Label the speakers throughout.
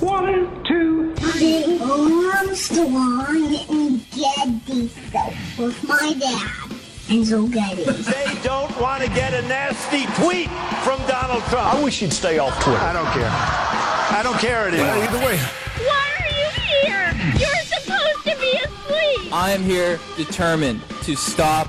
Speaker 1: One, two,
Speaker 2: three. Armstrong and Getty with my dad. And so Getty.
Speaker 3: They don't want to get a nasty tweet from Donald Trump.
Speaker 4: I wish you'd stay off Twitter.
Speaker 3: I don't care. I don't care anymore.
Speaker 4: Well, either way.
Speaker 5: Why are you here? You're supposed to be asleep.
Speaker 6: I am here determined to stop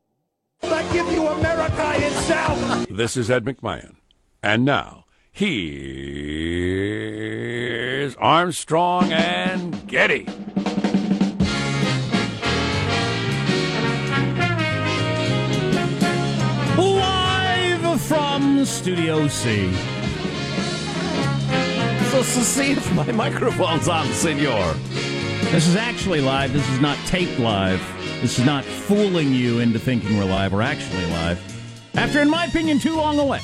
Speaker 3: I give you America itself.
Speaker 7: This is Ed McMahon. And now, here's Armstrong and Getty.
Speaker 8: Live from Studio C.
Speaker 9: So, so see if my microphone's on, senor.
Speaker 8: This is actually live. This is not taped live. This is not fooling you into thinking we're live. We're actually live. After, in my opinion, too long away.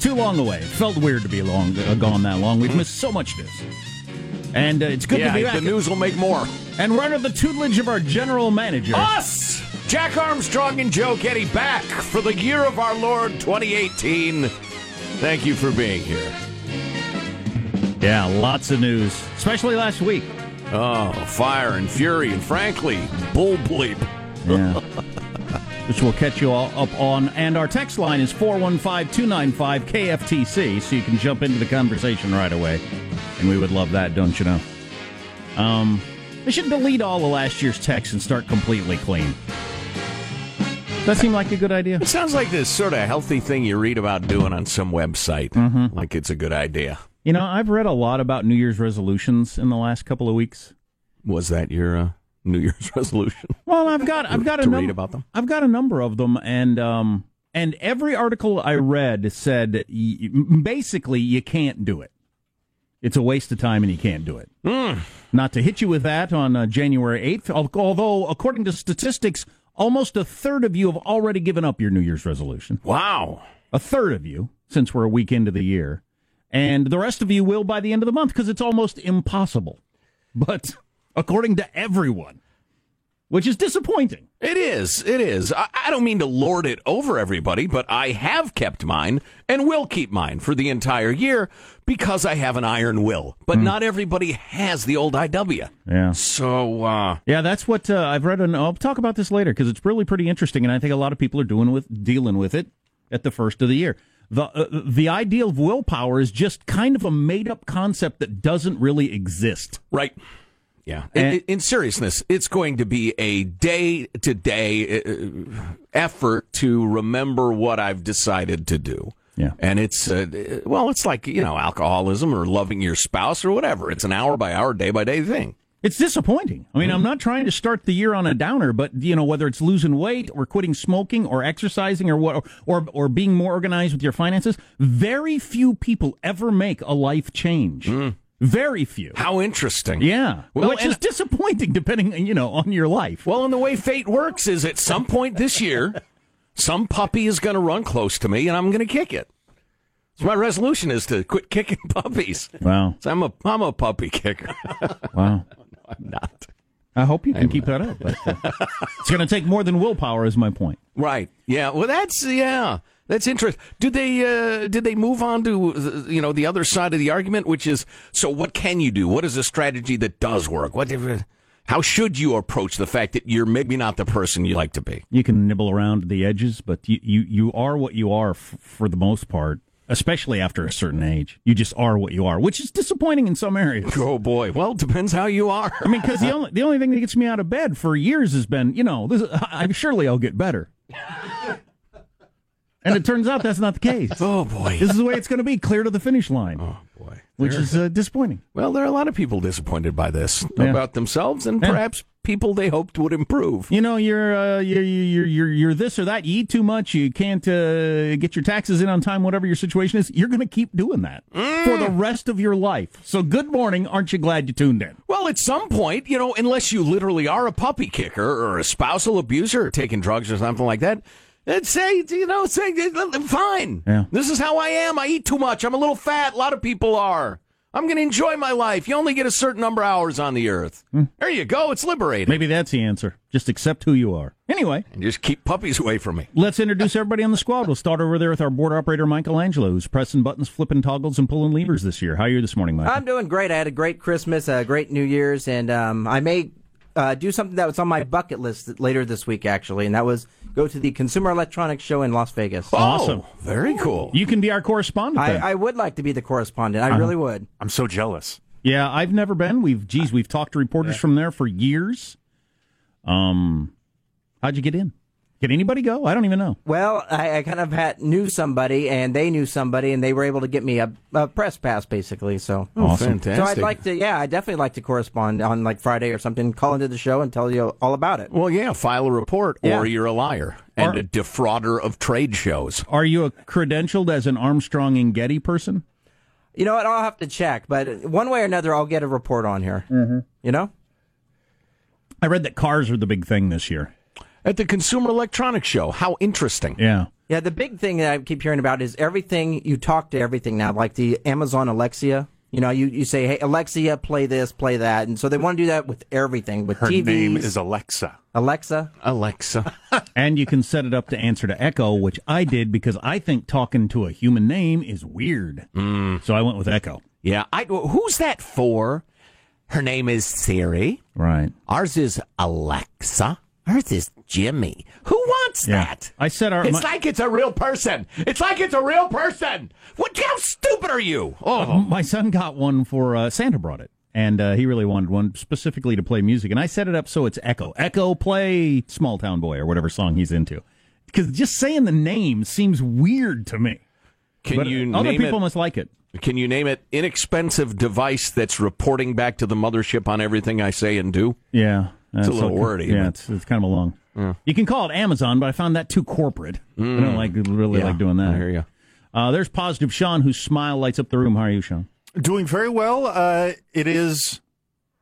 Speaker 8: Too long away. It felt weird to be long uh, gone that long. We've missed so much news. And uh, it's good
Speaker 9: yeah,
Speaker 8: to be back.
Speaker 9: the news will make more.
Speaker 8: And we're under the tutelage of our general manager.
Speaker 9: Us! Jack Armstrong and Joe Getty back for the year of our Lord 2018. Thank you for being here.
Speaker 8: Yeah, lots of news, especially last week.
Speaker 9: Oh, fire and fury, and frankly, bull bleep.
Speaker 8: Yeah. Which we'll catch you all up on. And our text line is 415 295 KFTC, so you can jump into the conversation right away. And we would love that, don't you know? Um, they should delete all of last year's texts and start completely clean. That seem like a good idea?
Speaker 9: It sounds like this sort of healthy thing you read about doing on some website.
Speaker 8: Mm-hmm.
Speaker 9: Like it's a good idea.
Speaker 8: You know, I've read a lot about New Year's resolutions in the last couple of weeks.
Speaker 9: Was that your uh, New Year's resolution?
Speaker 8: Well, I've got I've got
Speaker 9: to
Speaker 8: a num-
Speaker 9: read about them.
Speaker 8: I've got a number of them, and um, and every article I read said y- basically you can't do it. It's a waste of time, and you can't do it.
Speaker 9: Mm.
Speaker 8: Not to hit you with that on uh, January eighth, although according to statistics, almost a third of you have already given up your New Year's resolution.
Speaker 9: Wow,
Speaker 8: a third of you, since we're a week into the year, and the rest of you will by the end of the month because it's almost impossible. But according to everyone, which is disappointing.
Speaker 9: It is. It is. I, I, don't mean to lord it over everybody, but I have kept mine and will keep mine for the entire year because I have an iron will. But mm. not everybody has the old IW.
Speaker 8: Yeah.
Speaker 9: So, uh,
Speaker 8: yeah, that's what uh, I've read. And I'll talk about this later because it's really pretty interesting, and I think a lot of people are doing with dealing with it at the first of the year. The uh, the ideal of willpower is just kind of a made up concept that doesn't really exist.
Speaker 9: Right. Yeah. In, in, seriousness, it's going to be a day to day effort to remember what I've decided to do.
Speaker 8: Yeah.
Speaker 9: And it's, uh, well, it's like, you know, alcoholism or loving your spouse or whatever. It's an hour by hour, day by day thing.
Speaker 8: It's disappointing. I mean, I'm not trying to start the year on a downer, but you know, whether it's losing weight or quitting smoking or exercising or what, or or being more organized with your finances, very few people ever make a life change.
Speaker 9: Mm.
Speaker 8: Very few.
Speaker 9: How interesting.
Speaker 8: Yeah.
Speaker 9: Well,
Speaker 8: Which is disappointing depending, you know, on your life.
Speaker 9: Well, and the way fate works is at some point this year, some puppy is going to run close to me and I'm going to kick it. So my resolution is to quit kicking puppies.
Speaker 8: Wow.
Speaker 9: So I'm a I'm a puppy kicker.
Speaker 8: wow.
Speaker 9: I'm not.
Speaker 8: I hope you can
Speaker 9: I'm
Speaker 8: keep
Speaker 9: not.
Speaker 8: that up. But, uh, it's going to take more than willpower, is my point.
Speaker 9: Right. Yeah. Well, that's yeah. That's interesting. Did they uh, did they move on to uh, you know the other side of the argument, which is so what can you do? What is a strategy that does work? What if, how should you approach the fact that you're maybe not the person you like to be?
Speaker 8: You can nibble around the edges, but you you, you are what you are f- for the most part. Especially after a certain age, you just are what you are, which is disappointing in some areas.
Speaker 9: Oh boy! Well, it depends how you are.
Speaker 8: I mean, because the only the only thing that gets me out of bed for years has been, you know, this, I, surely I'll get better. And it turns out that's not the case.
Speaker 9: Oh boy!
Speaker 8: This is the way it's going to be, clear to the finish line.
Speaker 9: Oh boy!
Speaker 8: Which
Speaker 9: There-
Speaker 8: is uh, disappointing.
Speaker 9: Well, there are a lot of people disappointed by this
Speaker 8: Yeah.
Speaker 9: about themselves and
Speaker 8: Yeah.
Speaker 9: perhaps people they hoped would improve.
Speaker 8: You know, you're uh, you're, you're you're you're this or that. You eat too much. You can't uh, get your taxes in on time. Whatever your situation is, you're going to keep doing that for the rest of your life. So, good morning. Aren't you glad you tuned in?
Speaker 9: Well, at some point, you know, unless you literally are a puppy kicker or a spousal abuser or taking drugs or something like that, and say, you know, say, fine.
Speaker 8: Yeah.
Speaker 9: This is how I am. I eat too much. I'm a little fat. A lot of people are. I'm going to enjoy my life. You only get a certain number of hours on the earth. There you go. It's liberating.
Speaker 8: Maybe that's the answer. Just accept who you are. Anyway,
Speaker 9: And just keep puppies away from me.
Speaker 8: let's introduce everybody on the squad. We'll start over there with our board operator, Michelangelo, who's pressing buttons, flipping toggles, and pulling levers this year. How are you this morning, Mike?
Speaker 4: I'm doing great. I had a great Christmas, a great New Year's, and um, I may uh, do something that was on my bucket list later this week, actually, and that was go to the Consumer Electronics Show in Las Vegas.
Speaker 8: Awesome.
Speaker 9: Oh, very cool.
Speaker 8: You can be our correspondent.
Speaker 4: I,
Speaker 8: then.
Speaker 4: I would like to be the correspondent. I
Speaker 8: Uh-huh.
Speaker 4: really would.
Speaker 10: I'm so jealous.
Speaker 8: Yeah, I've never been. We've, geez, we've talked to reporters from there for years. Um, how'd you get in? Can anybody go? I don't even know.
Speaker 4: Well, I, I kind of had knew somebody, and they knew somebody, and they were able to get me a, a press pass, basically. So,
Speaker 9: Oh, Awesome.
Speaker 4: so I'd like to, yeah, I definitely like to correspond on like Friday or something. Call into the show and tell you all about it.
Speaker 9: Well, yeah, file a report,
Speaker 4: Yeah.
Speaker 9: or you're a liar and
Speaker 8: Or-
Speaker 9: a defrauder of trade shows.
Speaker 8: Are you a credentialed as an Armstrong and Getty person?
Speaker 4: You know what? I'll have to check, but one way or another, I'll get a report on here. Mm-hmm. You know.
Speaker 8: I read that cars are the big thing this year.
Speaker 9: At the Consumer Electronics Show. How interesting.
Speaker 8: Yeah.
Speaker 4: Yeah, the big thing that I keep hearing about is everything you talk to everything now, like the Amazon Alexa. You know, you, you say, "Hey Alexa, play this, play that," and so they want to do that with everything, with
Speaker 10: Her
Speaker 4: TVs.
Speaker 10: name is Alexa.
Speaker 4: Alexa.
Speaker 9: Alexa.
Speaker 8: And you can set it up to answer to Echo, which I did because I think talking to a human name is weird. Mm. So I went with Echo.
Speaker 9: Yeah. I, who's that for? Her name is Siri.
Speaker 8: Right.
Speaker 9: Ours is Alexa. Ours is Jimmy. Who wants
Speaker 8: Yeah.
Speaker 9: that?
Speaker 8: I said our.
Speaker 9: It's
Speaker 8: my-
Speaker 9: like it's a real person. It's like it's a real person. What? How stupid are you? Oh,
Speaker 8: My son got one for uh, Santa brought it, and uh, he really wanted one specifically to play music. And I set it up so it's Echo. Echo, play "Small Town Boy" or whatever song he's into. Because just saying the name seems weird to me.
Speaker 9: can
Speaker 8: But
Speaker 9: you
Speaker 8: other people
Speaker 9: it?
Speaker 8: must like it.
Speaker 9: Can you name it? Inexpensive device that's reporting back to the mothership on everything I say and do.
Speaker 8: Yeah,
Speaker 9: It's a little
Speaker 8: so-
Speaker 9: wordy,
Speaker 8: Yeah, it's, it's kind of a long. You can call it Amazon, but I found that too corporate. I don't like really
Speaker 9: Yeah,
Speaker 8: like doing that.
Speaker 9: I hear you.
Speaker 8: Uh, there's positive Sean, whose smile lights up the room. How are you, Sean?
Speaker 10: Doing very well. Uh, it is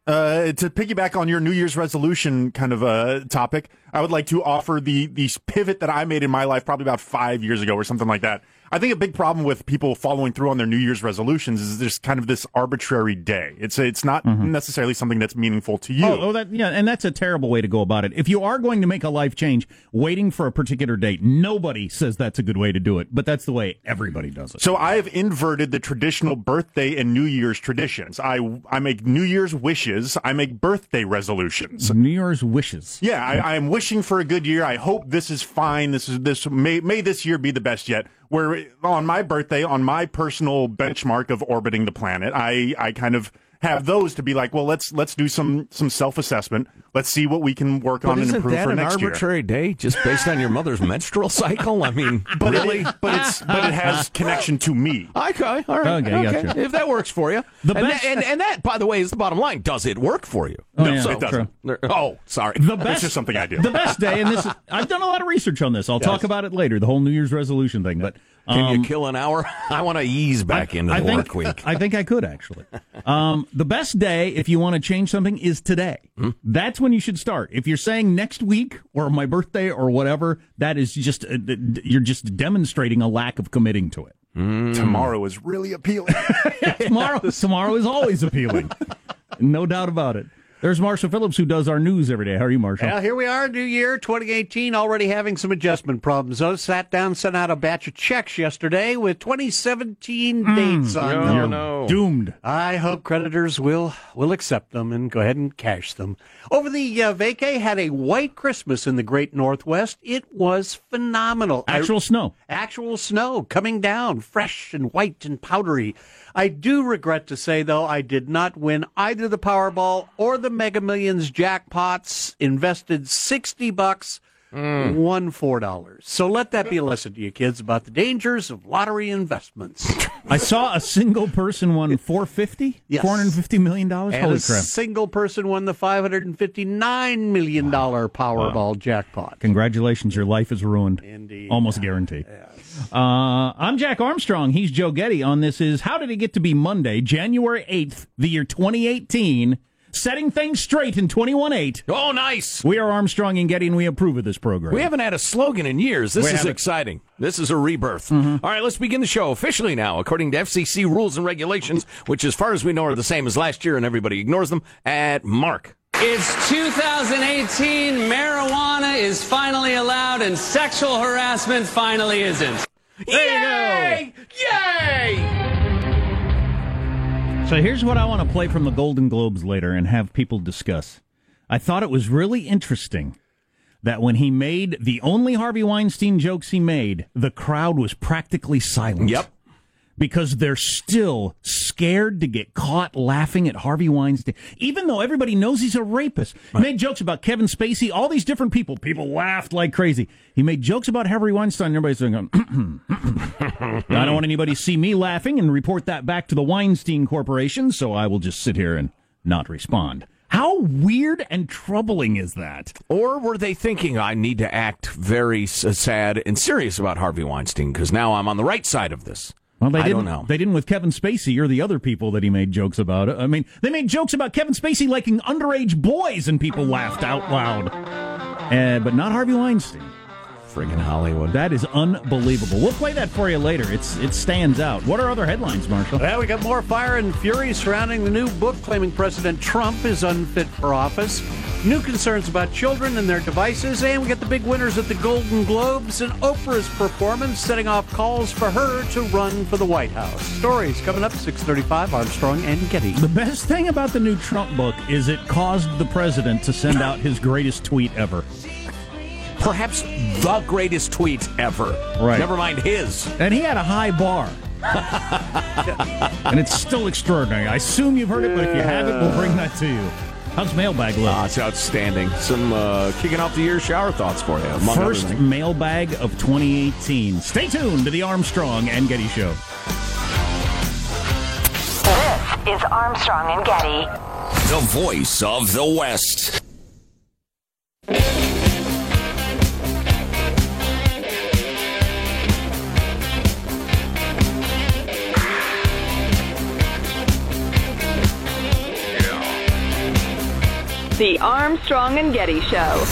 Speaker 10: uh, to piggyback on your New Year's resolution kind of uh, topic. I would like to offer the the pivot that I made in my life probably about five years ago or something like that. I think a big problem with people following through on their New Year's resolutions is there's kind of this arbitrary day. It's it's not mm-hmm. necessarily something that's meaningful to you.
Speaker 8: Oh, oh, that yeah, and that's a terrible way to go about it. If you are going to make a life change, waiting for a particular date, nobody says that's a good way to do it, but that's the way everybody does it.
Speaker 10: So I have inverted the traditional birthday and New Year's traditions. I I make New Year's wishes. I make birthday resolutions.
Speaker 8: New Year's wishes.
Speaker 10: Yeah, I, I am wishing for a good year. I hope this is fine. This is this may may this year be the best yet. Where on my birthday, on my personal benchmark of orbiting the planet, I I kind of have those to be like, well, let's let's do some some self assessment. Let's see what we can work
Speaker 9: But
Speaker 10: on and
Speaker 9: isn't
Speaker 10: improve
Speaker 9: that
Speaker 10: for
Speaker 9: an
Speaker 10: next year.
Speaker 9: arbitrary day just based on your mother's menstrual cycle? I mean,
Speaker 10: But
Speaker 9: really?
Speaker 10: it, but it's but it has connection to me.
Speaker 9: Okay, all right.
Speaker 8: Okay, gotcha.
Speaker 9: If that works for you.
Speaker 8: The
Speaker 9: and,
Speaker 8: best-
Speaker 9: that, and, and that, by the way, is the bottom line. Does it work for you?
Speaker 8: Oh, yeah,
Speaker 9: so,
Speaker 8: it doesn't.
Speaker 9: there- Oh, sorry.
Speaker 8: The
Speaker 10: It's
Speaker 8: best,
Speaker 10: just something I do.
Speaker 8: the best day, and this is, I've done a lot of research on this. I'll talk about it later. The whole New Year's resolution thing, but
Speaker 9: Can
Speaker 8: um,
Speaker 9: you kill an hour? I want to ease back into
Speaker 8: I think,
Speaker 9: work week.
Speaker 8: I think I could actually. Um, the best day, if you want to change something, is today.
Speaker 9: Hmm?
Speaker 8: That's when you should start. If you're saying next week or my birthday or whatever, that is just uh, d- d- you're just demonstrating a lack of committing to it.
Speaker 10: Tomorrow is really appealing.
Speaker 8: tomorrow, tomorrow is always appealing, no doubt about it. There's Marshall Phillips who does our news every day. How are you, Marshall?
Speaker 11: Well, here we are, new year 2018, already having some adjustment problems. I sat down, sent out a batch of checks yesterday with 2017 dates on
Speaker 9: Oh,
Speaker 11: them.
Speaker 9: no.
Speaker 8: Doomed.
Speaker 11: I hope creditors will will accept them and go ahead and cash them. Over the uh, vacay, had a white Christmas in the Great Northwest. It was phenomenal. I-
Speaker 8: Actual snow.
Speaker 11: actual snow coming down, fresh and white and powdery. I do regret to say, though, I did not win either the Powerball or the Mega Millions jackpots. Invested sixty bucks.
Speaker 9: Mm.
Speaker 11: won four dollars. So let that be a lesson to you kids about the dangers of lottery investments.
Speaker 8: I saw a single person won 450,
Speaker 11: Yes.
Speaker 8: 450 million dollars.
Speaker 11: and
Speaker 8: Holy
Speaker 11: a
Speaker 8: crap!
Speaker 11: single person won the five hundred and fifty nine million dollar Powerball jackpot.
Speaker 8: Congratulations, your life is ruined.
Speaker 11: Indeed.
Speaker 8: Almost guaranteed. Uh, I'm Jack Armstrong. He's Joe Getty. On this is How Did It Get to Be Monday, January 8th, the year 2018. Setting things straight in 21-8.
Speaker 9: Oh, nice.
Speaker 8: We are Armstrong and Getty, and we approve of this program.
Speaker 9: We haven't had a slogan in years. This
Speaker 8: We
Speaker 9: is
Speaker 8: haven't.
Speaker 9: exciting. This is a rebirth.
Speaker 8: Mm-hmm.
Speaker 9: All right, let's begin the show officially now, according to FCC rules and regulations, which, as far as we know, are the same as last year, and everybody ignores them. At Mark.
Speaker 12: It's 2018. Marijuana is finally allowed, and sexual harassment finally isn't.
Speaker 9: There you go. Yay!
Speaker 8: So here's what I want to play from the Golden Globes later and have people discuss. I thought it was really interesting that when he made the only Harvey Weinstein jokes he made, the crowd was practically silent.
Speaker 9: Yep.
Speaker 8: Because they're still scared to get caught laughing at Harvey Weinstein, even though everybody knows he's a rapist. He made jokes about Kevin Spacey, all these different people. People laughed like crazy. He made jokes about Harvey Weinstein, and everybody's going, I don't want anybody to see me laughing and report that back to the Weinstein Corporation, so I will just sit here and not respond. How weird and troubling is that?
Speaker 9: Or were they thinking I need to act very s- sad and serious about Harvey Weinstein because now I'm on the right side of this?
Speaker 8: Well, they
Speaker 9: I
Speaker 8: didn't.
Speaker 9: don't know.
Speaker 8: They didn't with Kevin Spacey or the other people that he made jokes about. I mean, they made jokes about Kevin Spacey liking underage boys, and people laughed out loud. Uh, but not Harvey Weinstein.
Speaker 9: Friggin' Hollywood.
Speaker 8: That is unbelievable. We'll play that for you later. It's it stands out. What are other headlines, Marshall?
Speaker 11: Well, we got more fire and fury surrounding the new book claiming President Trump is unfit for office. New concerns about children and their devices, and we got the big winners at the Golden Globes and Oprah's performance, setting off calls for her to run for the White House. Stories coming up 6:35. Armstrong and Getty.
Speaker 8: The best thing about the new Trump book is it caused the president to send out his greatest tweet ever.
Speaker 9: Perhaps the greatest tweet ever.
Speaker 8: Right.
Speaker 9: Never mind his.
Speaker 8: And he had a high bar. and it's still extraordinary. I assume you've heard it, but if you haven't, we'll bring that to you. How's mailbag look?
Speaker 9: Ah, it's outstanding. Some uh, kicking off the year shower thoughts for you. among
Speaker 8: First
Speaker 9: things.
Speaker 8: mailbag of 2018. Stay tuned to the Armstrong and Getty Show.
Speaker 13: This is Armstrong and Getty.
Speaker 14: The voice of the West.
Speaker 13: The Armstrong and Getty Show.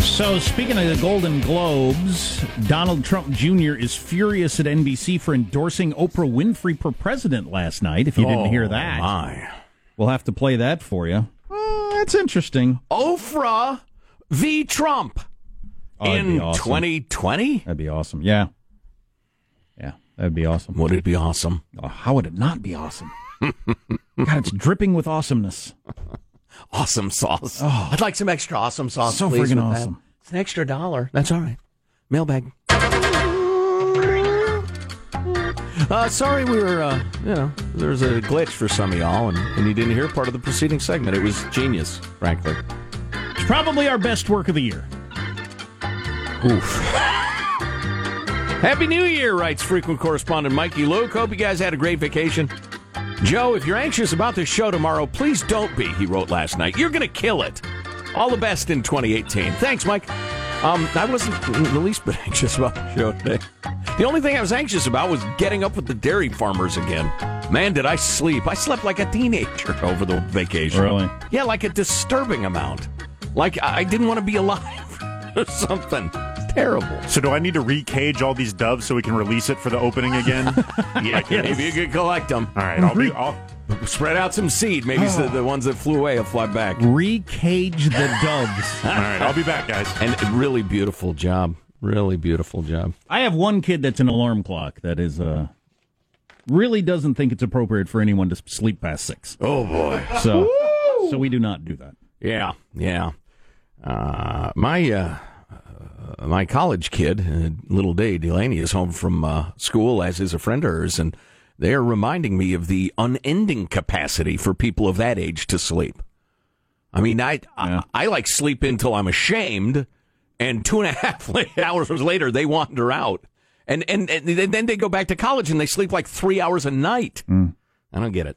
Speaker 8: So, speaking of the Golden Globes, Donald Trump Jr. is furious at NBC for endorsing Oprah Winfrey for president last night. If you didn't
Speaker 9: Oh,
Speaker 8: hear that,
Speaker 9: my.
Speaker 8: we'll have to play that for you. Oh, that's interesting.
Speaker 9: Oprah v. Trump
Speaker 8: Oh, that'd
Speaker 9: in
Speaker 8: awesome.
Speaker 9: 2020.
Speaker 8: That'd be awesome. Yeah. Yeah, that'd be awesome.
Speaker 9: Would it be awesome?
Speaker 8: Oh, how would it not be awesome? God, it's dripping with awesomeness.
Speaker 9: Awesome sauce.
Speaker 8: Oh.
Speaker 9: I'd like some extra awesome sauce,
Speaker 8: So
Speaker 9: please.
Speaker 8: friggin'
Speaker 9: with that. It's an extra dollar. That's all right. Mailbag. Uh, sorry, we were, uh, you know, there was a glitch for some of y'all, and, and you didn't hear part of the preceding segment. It was genius, frankly.
Speaker 8: It's probably our best work of the year.
Speaker 9: Oof. Happy New Year, writes frequent correspondent Mikey Luke. Hope you guys had a great vacation. Joe, if you're anxious about this show tomorrow, please don't be, he wrote last night. You're going to kill it. All the best in 2018. Thanks, Mike. Um, I wasn't the least bit anxious about the show today. The only thing I was anxious about was getting up with the dairy farmers again. Man, did I sleep. I slept like a teenager over the vacation.
Speaker 8: Really?
Speaker 9: Yeah, like a disturbing amount. Like I I didn't want to be alive or something. Terrible.
Speaker 10: So do I need to recage all these doves so we can release it for the opening again?
Speaker 9: Yeah, maybe you could collect them.
Speaker 10: All right, I'll be. I'll,
Speaker 9: Spread out some seed. Maybe the, the ones that flew away will fly back.
Speaker 8: Recage the doves.
Speaker 10: all right, I'll be back, guys.
Speaker 9: And really beautiful job. Really beautiful job.
Speaker 8: I have one kid that's an alarm clock that is uh really doesn't think it's appropriate for anyone to sleep past six.
Speaker 9: Oh boy.
Speaker 8: So so we do not do that.
Speaker 9: Yeah, yeah. Uh, my uh, uh, my college kid, uh, little Day Delaney, is home from uh, school, as is a friend of hers, and they are reminding me of the unending capacity for people of that age to sleep. I mean, I, I I like sleep until I'm ashamed, and two and a half hours later they wander out, and and, and then they go back to college and they sleep like three hours a night. I don't get it.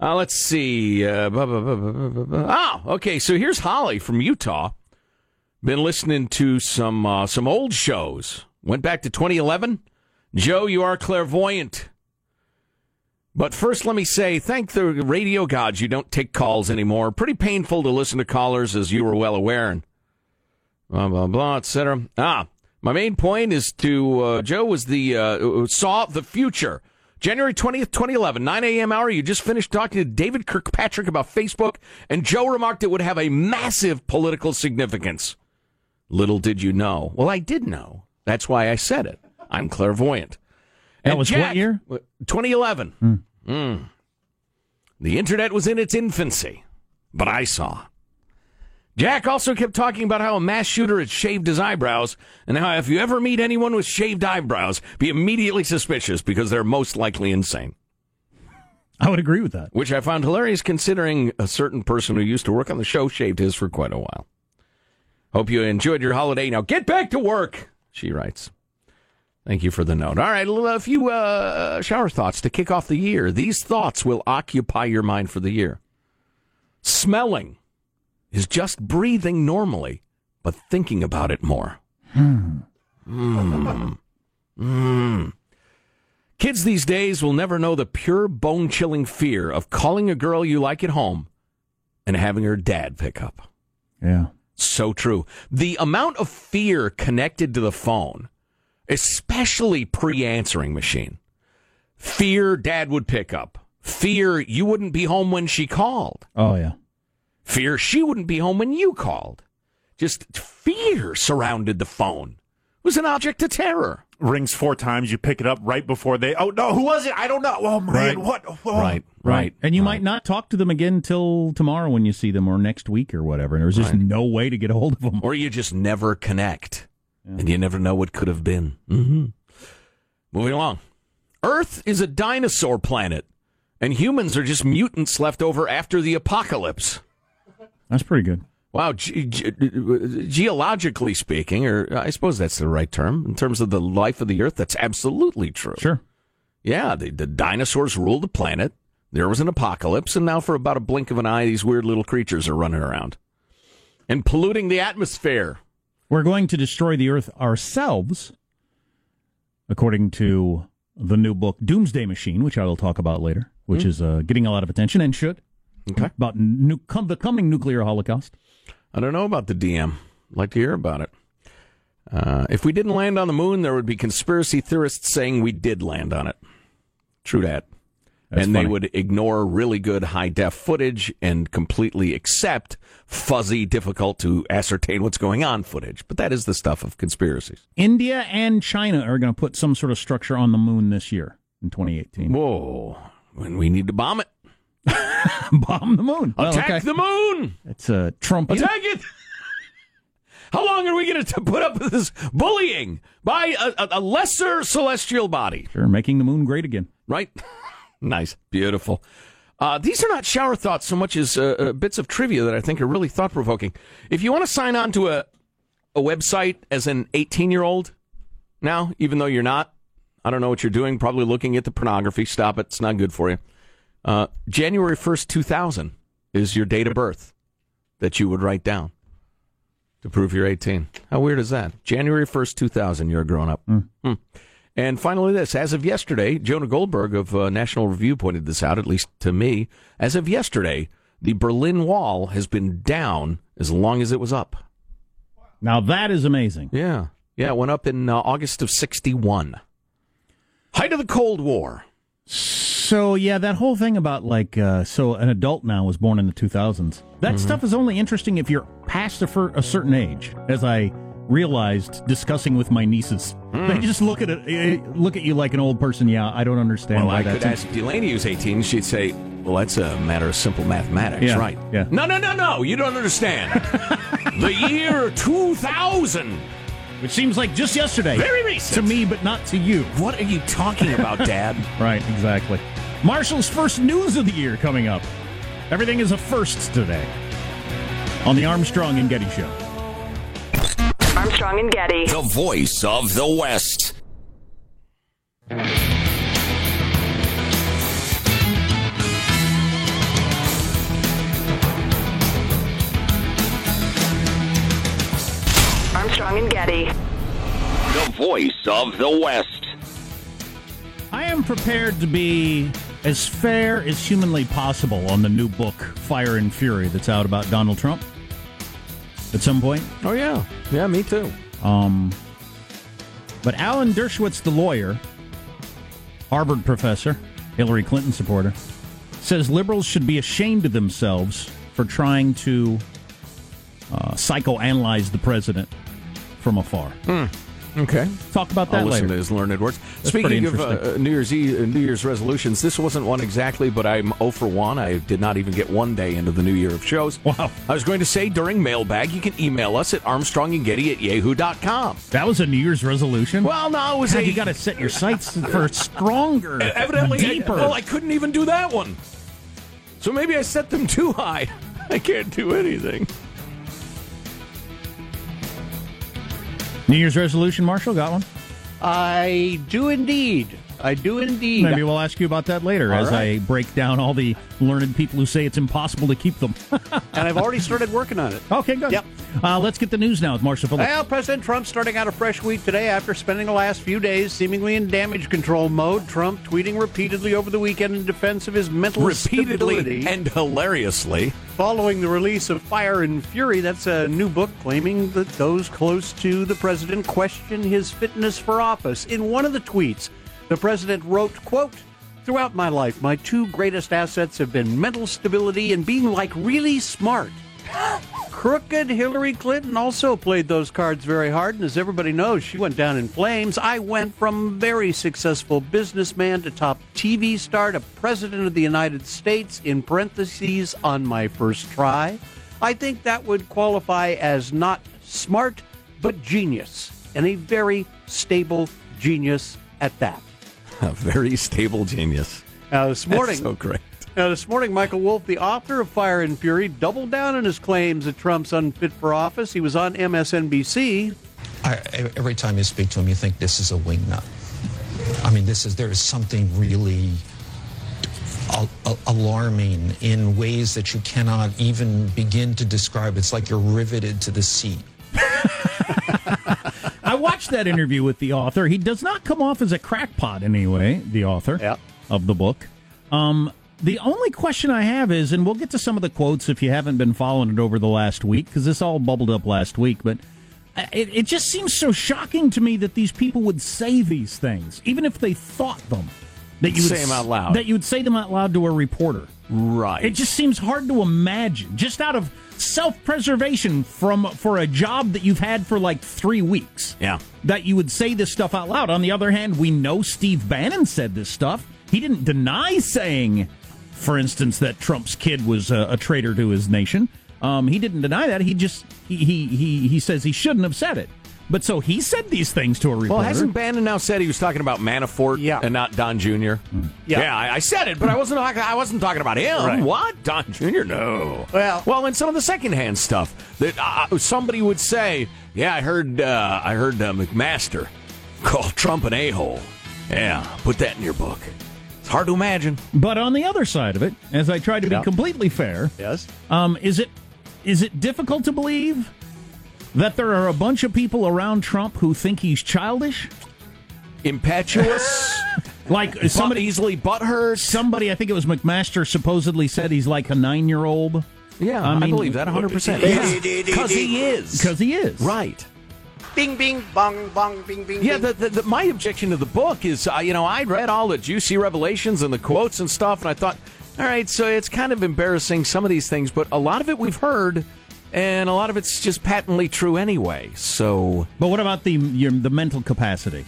Speaker 9: Uh, let's see. Uh, bu- bu- bu- oh, okay. So here's Holly from Utah. Been listening to some uh, some old shows. Went back to 2011. Joe, you are clairvoyant. But first, let me say, thank the radio gods you don't take calls anymore. Pretty painful to listen to callers, as you were well aware, and blah blah blah, etc. Ah, my main point is to uh, Joe was the uh, saw the future. January 20th, 2011, 9 a.m. hour. You just finished talking to David Kirkpatrick about Facebook, and Joe remarked it would have a massive political significance. Little did you know. Well, I did know. That's why I said it. I'm clairvoyant.
Speaker 8: That
Speaker 9: And
Speaker 8: was what year?
Speaker 9: 2011. Mm. The internet was in its infancy, but I saw. Jack also kept talking about how a mass shooter had shaved his eyebrows, and how if you ever meet anyone with shaved eyebrows, be immediately suspicious because they're most likely insane.
Speaker 8: I would agree with that.
Speaker 9: Which I found hilarious considering a certain person who used to work on the show shaved his for quite a while. Hope you enjoyed your holiday. Now get back to work, she writes. Thank you for the note. All right, a few uh, shower thoughts to kick off the year. These thoughts will occupy your mind for the year. Smelling is just breathing normally, but thinking about it more. Mm. Mm. Kids these days will never know the pure bone chilling fear of calling a girl you like at home and having her dad pick up.
Speaker 8: Yeah.
Speaker 9: So true. The amount of fear connected to the phone, especially pre answering machine. Fear dad would pick up. Fear you wouldn't be home when she called.
Speaker 8: Oh, yeah.
Speaker 9: Fear she wouldn't be home when you called. Just fear surrounded the phone. It was an object of terror.
Speaker 10: Rings four times, you pick it up right before they. Oh no, who was it? I don't know. Oh man,
Speaker 8: Right.
Speaker 10: what? Oh.
Speaker 9: Right, right.
Speaker 8: And you might not talk to them again till tomorrow when you see them or next week or whatever. And there's just
Speaker 9: Right.
Speaker 8: no way to get a hold of them.
Speaker 9: Or you just never connect. And you never know what could have been. Mm-hmm. Moving along. Earth is a dinosaur planet, and humans are just mutants left over after the apocalypse.
Speaker 8: That's pretty good.
Speaker 9: Wow, ge- ge- geologically speaking, or I suppose that's the right term, in terms of the life of the Earth, that's absolutely true.
Speaker 8: Sure.
Speaker 9: Yeah, the, the dinosaurs ruled the planet. There was an apocalypse, and now for about a blink of an eye, these weird little creatures are running around and polluting the atmosphere.
Speaker 8: We're going to destroy the Earth ourselves, according to the new book Doomsday Machine, which I will talk about later, which
Speaker 9: Hmm.
Speaker 8: is uh, getting a lot of attention and should.
Speaker 9: Okay.
Speaker 8: About nu- com- the coming nuclear holocaust.
Speaker 9: I don't know about the DM. I'd like to hear about it. Uh, if we didn't land on the moon, there would be conspiracy theorists saying we did land on it. True that.
Speaker 8: That's
Speaker 9: and they
Speaker 8: funny.
Speaker 9: would ignore really good high def footage and completely accept fuzzy, difficult to ascertain what's going on footage. But that is the stuff of conspiracies.
Speaker 8: India and China are going to put some sort of structure on the moon this year in 2018.
Speaker 9: Whoa. When we need to bomb it.
Speaker 8: Bomb the moon. Well,
Speaker 9: Attack
Speaker 8: okay.
Speaker 9: the moon!
Speaker 8: It's a Trump.
Speaker 9: Attack it! How long are we going to put up with this bullying by a, a, a lesser celestial body?
Speaker 8: Sure, making the moon great again.
Speaker 9: Right? nice. Beautiful. Uh, these are not shower thoughts so much as uh, uh, bits of trivia that I think are really thought provoking. If you want to sign on to a, a website as an 18 year old now, even though you're not, I don't know what you're doing, probably looking at the pornography. Stop it. It's not good for you. Uh, January 1st, 2000 is your date of birth that you would write down to prove you're 18. How weird is that? January 1st, 2000, you're a grown up. Hmm. And finally, this. As of yesterday, Jonah Goldberg of uh, National Review pointed this out, at least to me. As of yesterday, the Berlin Wall has been down as long as it was up.
Speaker 8: Now that is amazing.
Speaker 9: Yeah. Yeah, it went up in uh, August of 61. Height of the Cold War.
Speaker 8: So yeah, that whole thing about like uh, so an adult now was born in the 2000s. That
Speaker 9: Mm-hmm.
Speaker 8: stuff is only interesting if you're past a, fir- a certain age. As I realized discussing with my nieces,
Speaker 9: Hmm.
Speaker 8: they just look at it, eh, look at you like an old person. Yeah, I don't understand
Speaker 9: Well,
Speaker 8: why
Speaker 9: I
Speaker 8: that's
Speaker 9: could ask Delaney, who's 18, she'd say, well, that's a matter of simple mathematics,
Speaker 8: Yeah,
Speaker 9: right?
Speaker 8: yeah.
Speaker 9: No, no, no, no, you don't understand. the year 2000.
Speaker 8: Which seems like just yesterday.
Speaker 9: Very recent.
Speaker 8: To me, but not to you.
Speaker 9: What are you talking about, Dad?
Speaker 8: right, exactly. Marshall's first news of the year coming up. Everything is a first today. on the Armstrong and Getty Show.
Speaker 13: Armstrong and Getty.
Speaker 14: The voice of the West.
Speaker 13: Armstrong and Getty.
Speaker 14: The voice of the West.
Speaker 8: I am prepared to be as fair as humanly possible on the new book, Fire and Fury, that's out about Donald Trump at some point.
Speaker 9: Oh, yeah. Yeah, me too.
Speaker 8: Um, but Alan Dershowitz, the lawyer, Harvard professor, Hillary Clinton supporter, says liberals should be ashamed of themselves for trying to uh, psychoanalyze the president from afar.
Speaker 9: Okay.
Speaker 8: Talk about that
Speaker 9: I'll listen
Speaker 8: later.
Speaker 9: to his learned words.
Speaker 8: That's
Speaker 9: Speaking of uh, New Year's Eve, uh, New Year's resolutions, this wasn't one exactly, but I'm 0 for 1. I did not even get one day into the new year of shows.
Speaker 8: Wow.
Speaker 9: I was going to say during mailbag, you can email us at armstrongandgetty at yahoo.com.
Speaker 8: That was a New Year's resolution.
Speaker 9: Well, no, it was
Speaker 8: God,
Speaker 9: a.
Speaker 8: you got to set your sights for stronger,
Speaker 9: Evidently, I-
Speaker 8: deeper.
Speaker 9: well, I couldn't even do that one. So maybe I set them too high. I can't do anything.
Speaker 8: New Year's resolution, Marshall, got one?
Speaker 11: I do indeed. I do indeed.
Speaker 8: Maybe we'll ask you about that later
Speaker 11: All
Speaker 8: as
Speaker 11: right.
Speaker 8: I break down all the learned people who say it's impossible to keep them.
Speaker 11: and I've already started working on it.
Speaker 8: Okay, good.
Speaker 11: Yep.
Speaker 8: Uh, let's get the news now with Marshall Phillips.
Speaker 11: Well, President Trump starting out a fresh week today after spending the last few days seemingly in damage control mode. Trump tweeting repeatedly over the weekend in defense of his mental
Speaker 9: Repeatedly
Speaker 11: stability.
Speaker 9: and hilariously.
Speaker 11: Following the release of Fire and Fury, that's a new book claiming that those close to the president question his fitness for office. In one of the tweets, the president wrote, quote, Throughout my life, my two greatest assets have been mental stability and being like really smart. Crooked Hillary Clinton also played those cards very hard, and as everybody knows, she went down in flames. I went from very successful businessman to top TV star to president of the United States, in parentheses, on my first try. I think that would qualify as not smart, but genius, and a very stable genius at that.
Speaker 9: A very stable genius.
Speaker 11: Now, this morning,
Speaker 9: That's so great.
Speaker 11: now, this morning, Michael Wolff, the author of Fire and Fury, doubled down on his claims that Trump's unfit for office. He was on MSNBC.
Speaker 15: I, every time you speak to him, you think this is a wingnut. I mean, this is there is something really al- al- alarming in ways that you cannot even begin to describe. It's like you're riveted to the seat.
Speaker 8: I watched that interview with the author. He does not come off as a crackpot anyway, the author
Speaker 11: Yeah.
Speaker 8: of the book. Um, the only question I have is, and we'll get to some of the quotes if you haven't been following it over the last week, because this all bubbled up last week, but it, it just seems so shocking to me that these people would say these things, even if they thought them. That you would
Speaker 9: Say 'em out loud.
Speaker 8: That you would say them out loud to a reporter.
Speaker 9: Right.
Speaker 8: It just seems hard to imagine, just out of self-preservation from for a job that you've had for like three weeks.
Speaker 9: Yeah.
Speaker 8: That you would say this stuff out loud. On the other hand, we know Steve Bannon said this stuff. He didn't deny saying, for instance, that Trump's kid was a, a traitor to his nation. Um, he didn't deny that. He just he, he he he says he shouldn't have said it. But so he said these things to a reporter.
Speaker 9: Well, hasn't Bannon now said he was talking about Manafort
Speaker 11: Yeah.
Speaker 9: and not Don Jr.?
Speaker 11: Yeah.
Speaker 9: I, I said it, but I wasn't. talking- I wasn't talking about him.
Speaker 11: Right.
Speaker 9: What Don Jr.? No.
Speaker 11: Well-
Speaker 9: well, and some of the secondhand stuff that uh, somebody would say. Yeah, I heard. Uh, I heard uh, McMaster call Trump an a hole. Yeah, put that in your book. It's hard to imagine.
Speaker 8: But on the other side of it, as I tried to be
Speaker 11: Yeah.
Speaker 8: completely fair,
Speaker 11: Yes.
Speaker 8: um, is it is it difficult to believe that there are a bunch of people around Trump who think he's childish?
Speaker 9: Impetuous.
Speaker 8: Like
Speaker 9: somebody
Speaker 8: somebody,
Speaker 9: easily butthurt.
Speaker 8: somebody, I think it was McMaster, supposedly said he's like a nine-year-old.
Speaker 9: Yeah,
Speaker 8: I
Speaker 9: I, believe that 100. percent Because he is.
Speaker 8: Because he is
Speaker 9: Right.
Speaker 16: Bing, bing, bong, bong, bing, bing.
Speaker 9: Yeah, the, the, the, my objection to the book is, uh, you know, I read all the juicy revelations and the quotes and stuff, and I thought, all right, so it's kind of embarrassing some of these things, but a lot of it we've heard, and a lot of it's just patently true anyway. So,
Speaker 8: But what about the your, the mental capacity,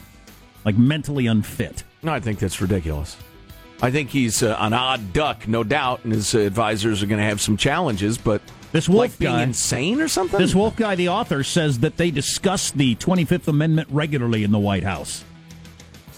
Speaker 8: like mentally unfit?
Speaker 9: no, I think that's ridiculous. I think he's uh, an odd duck, no doubt, and his uh, advisors are going to have some challenges, but
Speaker 8: This Wolff
Speaker 9: like being
Speaker 8: guy,
Speaker 9: insane or something.
Speaker 8: this Wolff guy, the author, says that they discuss the Twenty Fifth Amendment regularly in the White House,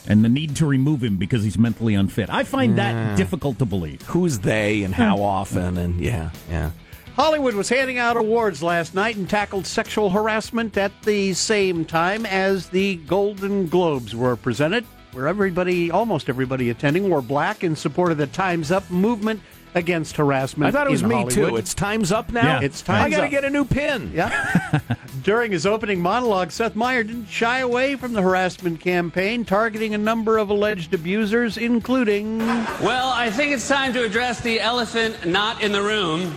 Speaker 8: and the need to remove him because he's mentally unfit. I find that difficult to believe.
Speaker 9: who's they and how often and yeah yeah
Speaker 11: Hollywood was handing out awards last night and tackled sexual harassment at the same time as the Golden Globes were presented, where everybody, almost everybody attending, wore black in support of the Time's Up movement against harassment.
Speaker 9: I thought it was me
Speaker 11: Hollywood.
Speaker 9: too. It's time's up now.
Speaker 11: Yeah. It's time's
Speaker 9: I gotta get a new pin.
Speaker 11: Yeah. During his opening monologue, Seth Meyer didn't shy away from the harassment campaign, targeting a number of alleged abusers, including.
Speaker 12: Well, I think it's time to address the elephant not in the room.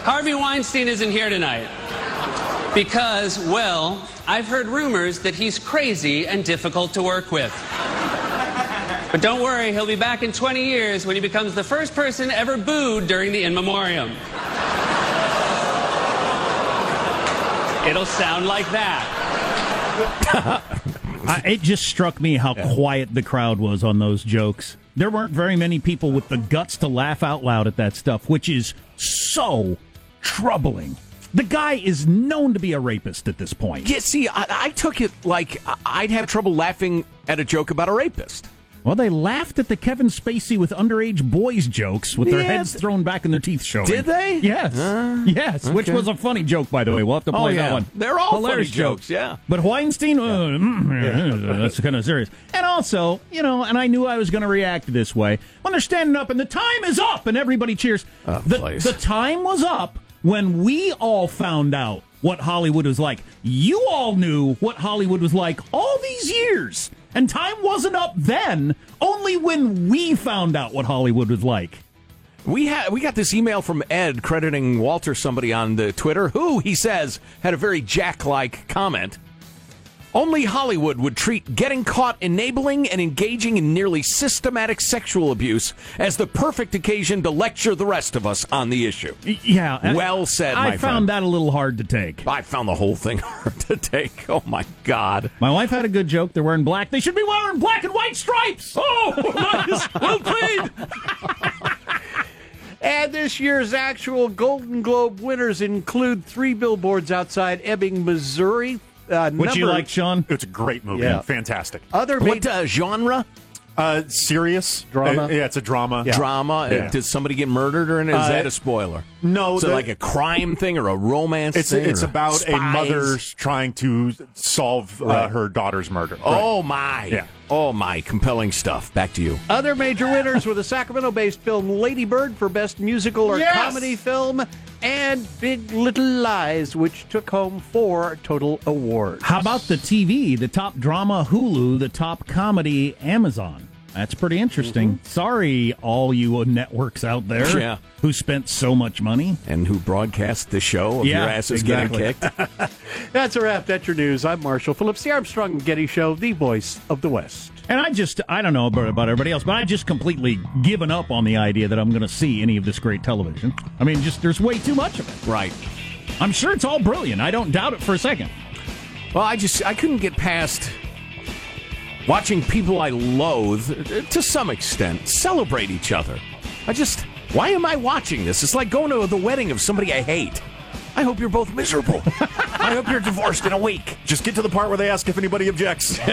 Speaker 12: Harvey Weinstein isn't here tonight. Because, well, I've heard rumors that he's crazy and difficult to work with. But don't worry, he'll be back in 20 years when he becomes the first person ever booed during the In Memoriam. It'll sound like that.
Speaker 8: I, it just struck me how quiet the crowd was on those jokes. There weren't very many people with the guts to laugh out loud at that stuff, which is so troubling. The guy is known to be a rapist at this point.
Speaker 9: Yeah, see, I, I took it like I'd have trouble laughing at a joke about a rapist.
Speaker 8: Well, they laughed at the Kevin Spacey with underage boys jokes with their
Speaker 9: Yeah,
Speaker 8: heads thrown back and their teeth showing.
Speaker 9: Did they?
Speaker 8: Yes.
Speaker 9: Uh,
Speaker 8: yes, which was a funny joke, by the way. We'll have to
Speaker 9: Oh,
Speaker 8: play
Speaker 9: yeah.
Speaker 8: that one.
Speaker 9: They're all
Speaker 8: Hilarious
Speaker 9: funny jokes, yeah.
Speaker 8: But Weinstein, uh, mm, that's kind of serious. And also, you know, and I knew I was going to react this way. When they're standing up and the time is up and everybody cheers.
Speaker 9: Oh,
Speaker 8: the,
Speaker 9: please.
Speaker 8: the time was up when we all found out what Hollywood was like. You all knew what Hollywood was like all these years. And time wasn't up then, only when we found out what Hollywood was like.
Speaker 9: We had we got this email from Ed crediting Walter somebody on the Twitter who he says had a very Jack-like comment. Only Hollywood would treat getting caught enabling and engaging in nearly systematic sexual abuse as the perfect occasion to lecture the rest of us on the issue.
Speaker 8: Yeah.
Speaker 9: Well said,
Speaker 8: I
Speaker 9: my
Speaker 8: found
Speaker 9: friend.
Speaker 8: that a little hard to take.
Speaker 9: I found the whole thing hard to take. Oh my god.
Speaker 8: My wife had a good joke. They're wearing black. They should be wearing black and white stripes. Oh, nice. well played.
Speaker 11: And this year's actual Golden Globe winners include three billboards outside Ebbing, Missouri. Uh,
Speaker 8: What you like, Sean?
Speaker 10: It's a great movie.
Speaker 11: Yeah.
Speaker 10: Fantastic.
Speaker 11: Other
Speaker 9: What
Speaker 11: ma-
Speaker 9: uh, genre?
Speaker 10: Uh, serious
Speaker 11: Drama?
Speaker 10: Uh, yeah, it's a drama.
Speaker 9: Drama?
Speaker 10: Yeah.
Speaker 9: Does somebody get murdered or is
Speaker 10: Uh,
Speaker 9: that a spoiler?
Speaker 10: no,
Speaker 9: Is
Speaker 10: the-
Speaker 9: like a crime thing or a romance
Speaker 10: It's
Speaker 9: thing?
Speaker 10: it's
Speaker 9: or
Speaker 10: about a
Speaker 9: spies?
Speaker 10: mother trying to solve uh,
Speaker 9: Right.
Speaker 10: her daughter's murder.
Speaker 9: Oh my!
Speaker 10: Yeah.
Speaker 9: Oh my! Compelling stuff. Back to you.
Speaker 11: Other major winners were the Sacramento based film Lady Bird for Best Musical or
Speaker 10: Yes!
Speaker 11: Comedy Film and Big Little Lies, which took home four total awards.
Speaker 8: How about the TV? The top drama Hulu, the top comedy Amazon. That's pretty interesting. Mm-hmm. Sorry, all you networks out there
Speaker 9: Yeah.
Speaker 8: who spent so much money.
Speaker 9: And who broadcast the show of
Speaker 8: Yeah,
Speaker 9: your asses
Speaker 8: exactly.
Speaker 9: getting kicked?
Speaker 11: That's a wrap. That's your news. I'm Marshall Phillips, the Armstrong and Getty Show, the voice of the West.
Speaker 8: And I just, I don't know about, about everybody else, but I just completely given up on the idea that I'm going to see any of this great television. I mean, just there's way too much of it.
Speaker 9: right.
Speaker 8: I'm sure it's all brilliant. I don't doubt it for a second.
Speaker 9: Well, I just I couldn't get past watching people I loathe uh, to some extent celebrate each other. I just why am I watching this? It's like going to the wedding of somebody I hate. I hope you're both miserable. I hope you're divorced in a week.
Speaker 10: Just get to the part where they ask if anybody objects.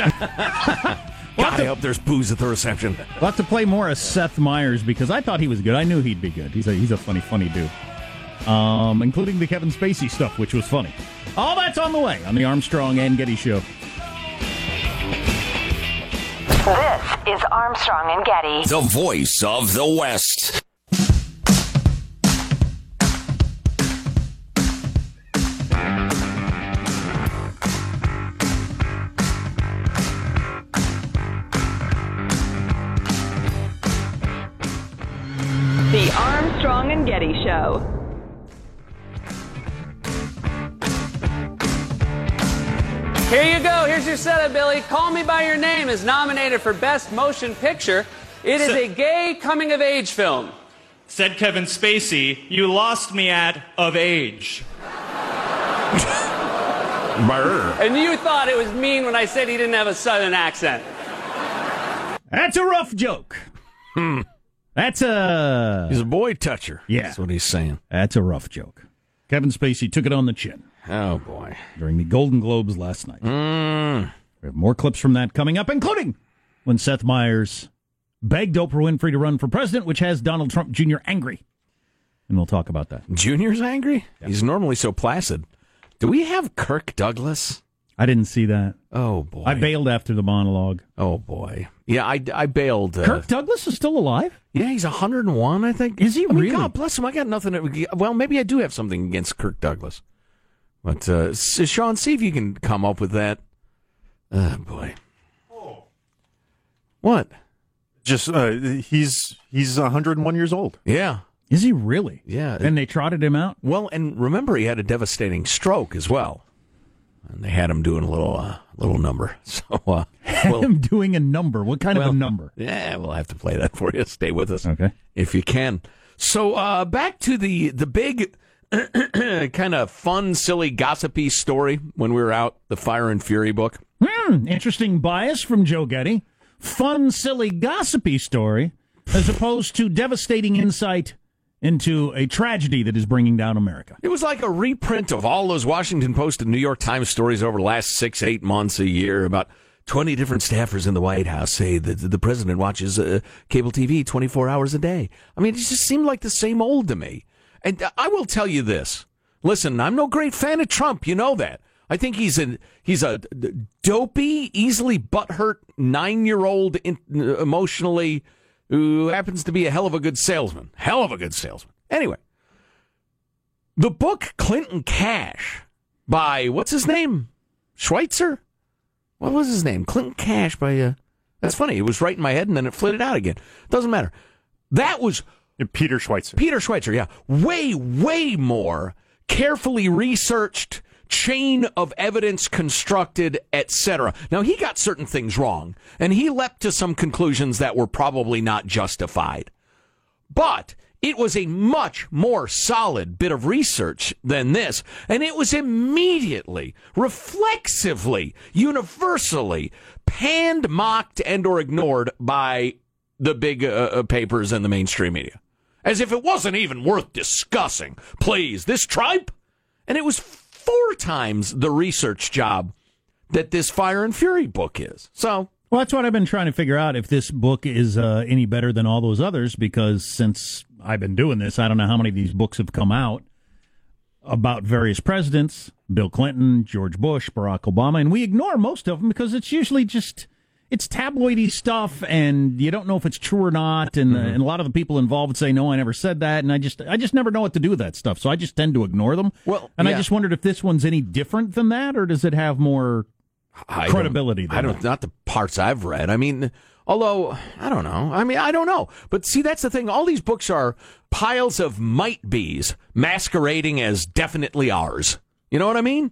Speaker 9: God, I hope there's booze at the reception.
Speaker 8: We'll have to play more of Seth Meyers because I thought he was good. I knew he'd be good. He's a he's a funny, funny dude. Um, including the Kevin Spacey stuff, which was funny. All that's on the way on the Armstrong and Getty Show.
Speaker 13: This is Armstrong and Getty.
Speaker 14: The voice of the West.
Speaker 13: Armstrong and Getty Show.
Speaker 12: Here you go. Here's your setup, Billy. Call Me By Your Name is nominated for Best Motion Picture. It is a gay coming of age film.
Speaker 17: Said Kevin Spacey, you lost me at of age.
Speaker 12: And you thought it was mean when I said he didn't have a southern accent.
Speaker 8: That's a rough joke. Hmm. That's a
Speaker 9: He's a boy toucher.
Speaker 8: Yeah.
Speaker 9: That's what he's saying.
Speaker 8: that's a rough joke. Kevin Spacey took it on the chin
Speaker 9: Oh boy.
Speaker 8: during the Golden Globes last night.
Speaker 9: Mm.
Speaker 8: We have more clips from that coming up, including when Seth Meyers begged Oprah Winfrey to run for president, which has Donald Trump Jr. angry. and we'll talk about that.
Speaker 9: Junior's angry? He's normally so placid. Do we have Kirk Douglas?
Speaker 8: I didn't see that.
Speaker 9: Oh boy,
Speaker 8: I bailed after the monologue.
Speaker 9: Oh boy, yeah, I, I bailed. Uh,
Speaker 8: Kirk Douglas is still alive.
Speaker 9: Yeah, he's 101, I think.
Speaker 8: Is he
Speaker 9: I mean,
Speaker 8: really?
Speaker 9: God bless him. I got nothing. To, well, maybe I do have something against Kirk Douglas. But uh, s- Sean, see if you can come up with that. Oh boy. Oh. What?
Speaker 10: Just uh, he's he's 101 years old.
Speaker 9: Yeah.
Speaker 8: Is he really?
Speaker 9: Yeah.
Speaker 8: And they trotted him out.
Speaker 9: Well, and remember, he had a devastating stroke as well, and they had him doing a little uh, little number. So, uh, well,
Speaker 8: him doing a number. What kind
Speaker 9: well,
Speaker 8: of a number?
Speaker 9: Yeah, we'll have to play that for you. Stay with us,
Speaker 8: okay,
Speaker 9: if you can. So, uh, back to the the big kind of fun, silly, gossipy story when we were out the Fire and Fury book.
Speaker 8: Hmm, interesting bias from Joe Getty. Fun, silly, gossipy story, as opposed to devastating insight into a tragedy that is bringing down America.
Speaker 9: It was like a reprint of all those Washington Post and New York Times stories over the last six, eight months, a year about 20 different staffers in the White House say that the president watches uh, cable TV 24 hours a day. I mean, it just seemed like the same old to me. And I will tell you this. Listen, I'm no great fan of Trump. You know that. I think he's a he's a dopey, easily butthurt nine year old emotionally who happens to be a hell of a good salesman. Hell of a good salesman. Anyway, the book Clinton Cash by what's his name? Schweizer? What was his name? Clinton Cash by uh That's funny. It was right in my head and then it flitted out again. Doesn't matter. That was
Speaker 10: Peter Schweizer.
Speaker 9: Peter Schweizer, yeah. Way, way more carefully researched, chain of evidence constructed, etc. Now, he got certain things wrong, and he leapt to some conclusions that were probably not justified. But it was a much more solid bit of research than this, and it was immediately, reflexively, universally panned, mocked, and or ignored by the big uh, uh, papers and the mainstream media. As if it wasn't even worth discussing. Please, this tripe? And it was four times the research job that this Fire and Fury book is. So
Speaker 8: Well, that's what I've been trying to figure out if this book is uh, any better than all those others because since I've been doing this, I don't know how many of these books have come out about various presidents Bill Clinton, George Bush, Barack Obama, and we ignore most of them because it's usually just. It's tabloidy stuff, and you don't know if it's true or not. And, uh, and a lot of the people involved say, "No, I never said that," and I just, I just never know what to do with that stuff. So I just tend to ignore them.
Speaker 9: Well,
Speaker 8: and I just wondered if this one's any different than that, or does it have more
Speaker 9: I don't-
Speaker 8: credibility? than
Speaker 9: I don't,
Speaker 8: that?
Speaker 9: not the parts I've read. I mean, although I don't know. I mean, I don't know. But see, that's the thing. All these books are piles of might be's masquerading as definitely ours. You know what I mean?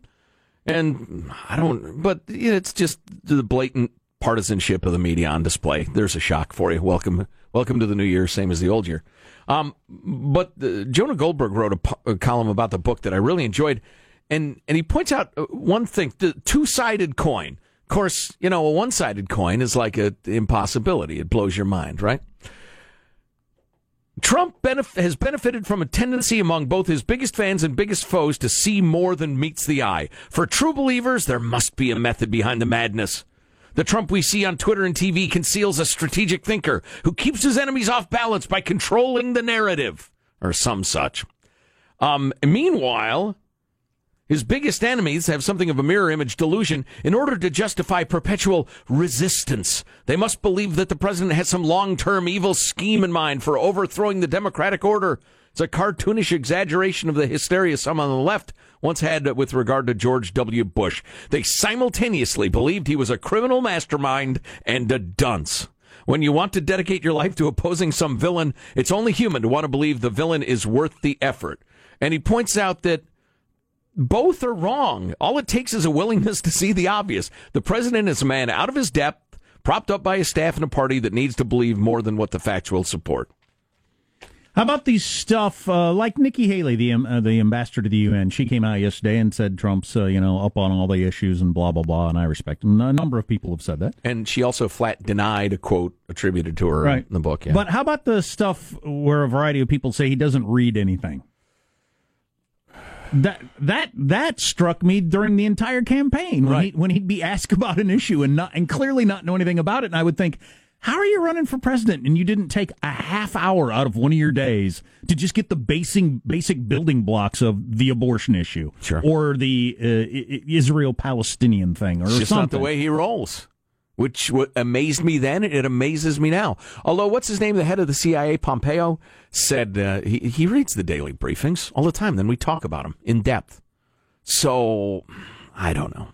Speaker 9: And I don't. But it's just the blatant partisanship of the media on display. There's a shock for you. Welcome, welcome to the new year, same as the old year. Um, but uh, Jonah Goldberg wrote a, a column about the book that I really enjoyed, and and he points out uh, one thing: the two-sided coin. Of course, you know a one-sided coin is like an impossibility. It blows your mind, right? Trump benef- has benefited from a tendency among both his biggest fans and biggest foes to see more than meets the eye. For true believers, there must be a method behind the madness. The Trump we see on Twitter and TV conceals a strategic thinker who keeps his enemies off balance by controlling the narrative, or some such. Um, meanwhile, his biggest enemies have something of a mirror image delusion. In order to justify perpetual resistance, they must believe that the president has some long term evil scheme in mind for overthrowing the democratic order. It's a cartoonish exaggeration of the hysteria some on the left once had with regard to George W. Bush. They simultaneously believed he was a criminal mastermind and a dunce. When you want to dedicate your life to opposing some villain, it's only human to want to believe the villain is worth the effort. And he points out that both are wrong. All it takes is a willingness to see the obvious. The president is a man out of his depth, propped up by a staff and a party that needs to believe more than what the facts will support.
Speaker 8: How about these stuff uh, like Nikki Haley, the um, uh, the ambassador to the UN? She came out yesterday and said Trump's uh, you know up on all the issues and blah blah blah, and I respect him. A number of people have said that.
Speaker 9: And she also flat denied a quote attributed to her
Speaker 8: Right.
Speaker 9: in the book. Yeah.
Speaker 8: But how about the stuff where a variety of people say he doesn't read anything? That that that struck me during the entire campaign when he when he'd be asked about an issue and not and clearly not know anything about it, and I would think How are you running for president and you didn't take a half hour out of one of your days to just get the basic basic building blocks of the abortion issue,
Speaker 9: Sure.
Speaker 8: or the uh, Israel Palestinian thing, or
Speaker 9: It's just
Speaker 8: something?
Speaker 9: not the way he rolls. Which amazed me then, it amazes me now. Although, what's his name? The head of the CIA, Pompeo, said uh, he he reads the daily briefings all the time. Then we talk about them in depth. So I don't know.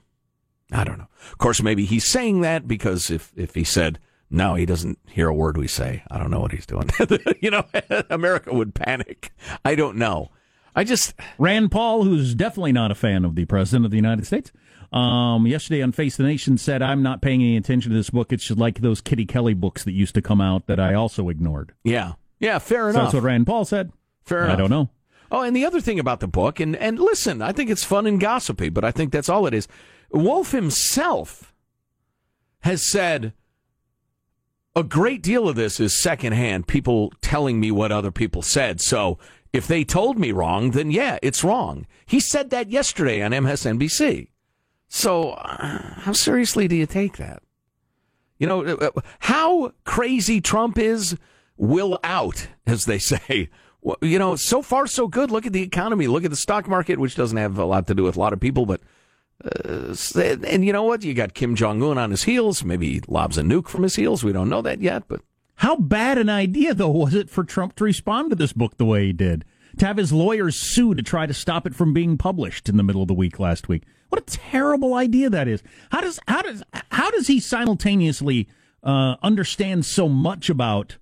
Speaker 9: I don't know. Of course, maybe he's saying that because if if he said no, he doesn't hear a word we say. I don't know what he's doing. you know, America would panic. I don't know. I just
Speaker 8: Rand Paul, who's definitely not a fan of the president of the United States, um, yesterday on Face the Nation said, "I'm not paying any attention to this book. It's like those Kitty Kelley books that used to come out that I also ignored."
Speaker 9: yeah, yeah, fair
Speaker 8: So
Speaker 9: enough.
Speaker 8: that's what Rand Paul said.
Speaker 9: Fair
Speaker 8: I
Speaker 9: enough.
Speaker 8: don't know.
Speaker 9: Oh, and the other thing about the book, and, and listen, I think it's fun and gossipy, but I think that's all it is. Wolff himself has said a great deal of this is secondhand, people telling me what other people said. So if they told me wrong, then yeah, it's wrong. He said that yesterday on MSNBC. So uh, how seriously do you take that? You know, uh, uh, how crazy Trump is will out, as they say. You know, so far so good. Look at the economy. Look at the stock market, which doesn't have a lot to do with a lot of people, but uh, and you know what? You got Kim Jong Un on his heels. Maybe he lobs a nuke from his heels. We don't know that yet, but
Speaker 8: How bad an idea, though, was it for Trump to respond to this book the way he did? To have his lawyers sue to try to stop it from being published in the middle of the week last week. What a terrible idea that is. How does how does how does he simultaneously uh, understand so much about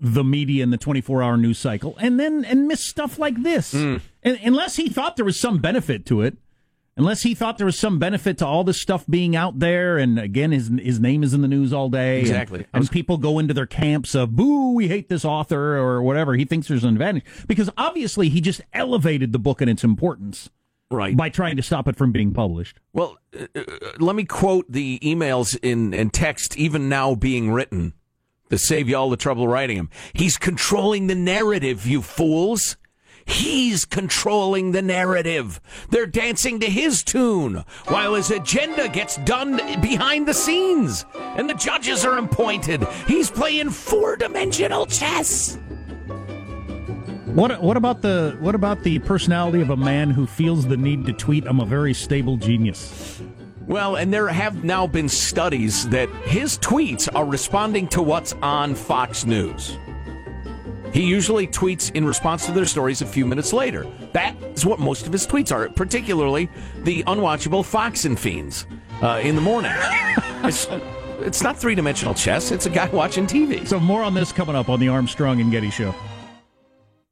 Speaker 8: the media and the 24 hour news cycle and then and miss stuff like this? And, unless he thought there was some benefit to it, unless he thought there was some benefit to all this stuff being out there, and again, his his name is in the news all day, and-
Speaker 9: Exactly.
Speaker 8: and, people go into their camps of "boo, we hate this author" or whatever. He thinks there's an advantage because obviously he just elevated the book and its importance,
Speaker 9: right,
Speaker 8: by trying to stop it from being published.
Speaker 9: Well, uh, uh, let me quote the emails in and text even now being written to save you all the trouble writing them. He's controlling the narrative, you fools. He's controlling the narrative. They're dancing to his tune while his agenda gets done behind the scenes and the judges are appointed. He's playing four dimensional chess.
Speaker 8: What what about the what about the personality of a man who feels the need to tweet? I'm a very stable genius.
Speaker 9: Well, and there have now been studies that his tweets are responding to what's on Fox News. He usually tweets in response to their stories a few minutes later. That is what most of his tweets are, particularly the unwatchable Fox and Fiends uh, in the morning. it's, it's not three dimensional chess, it's a guy watching TV.
Speaker 8: So more on this coming up on the Armstrong and Getty Show.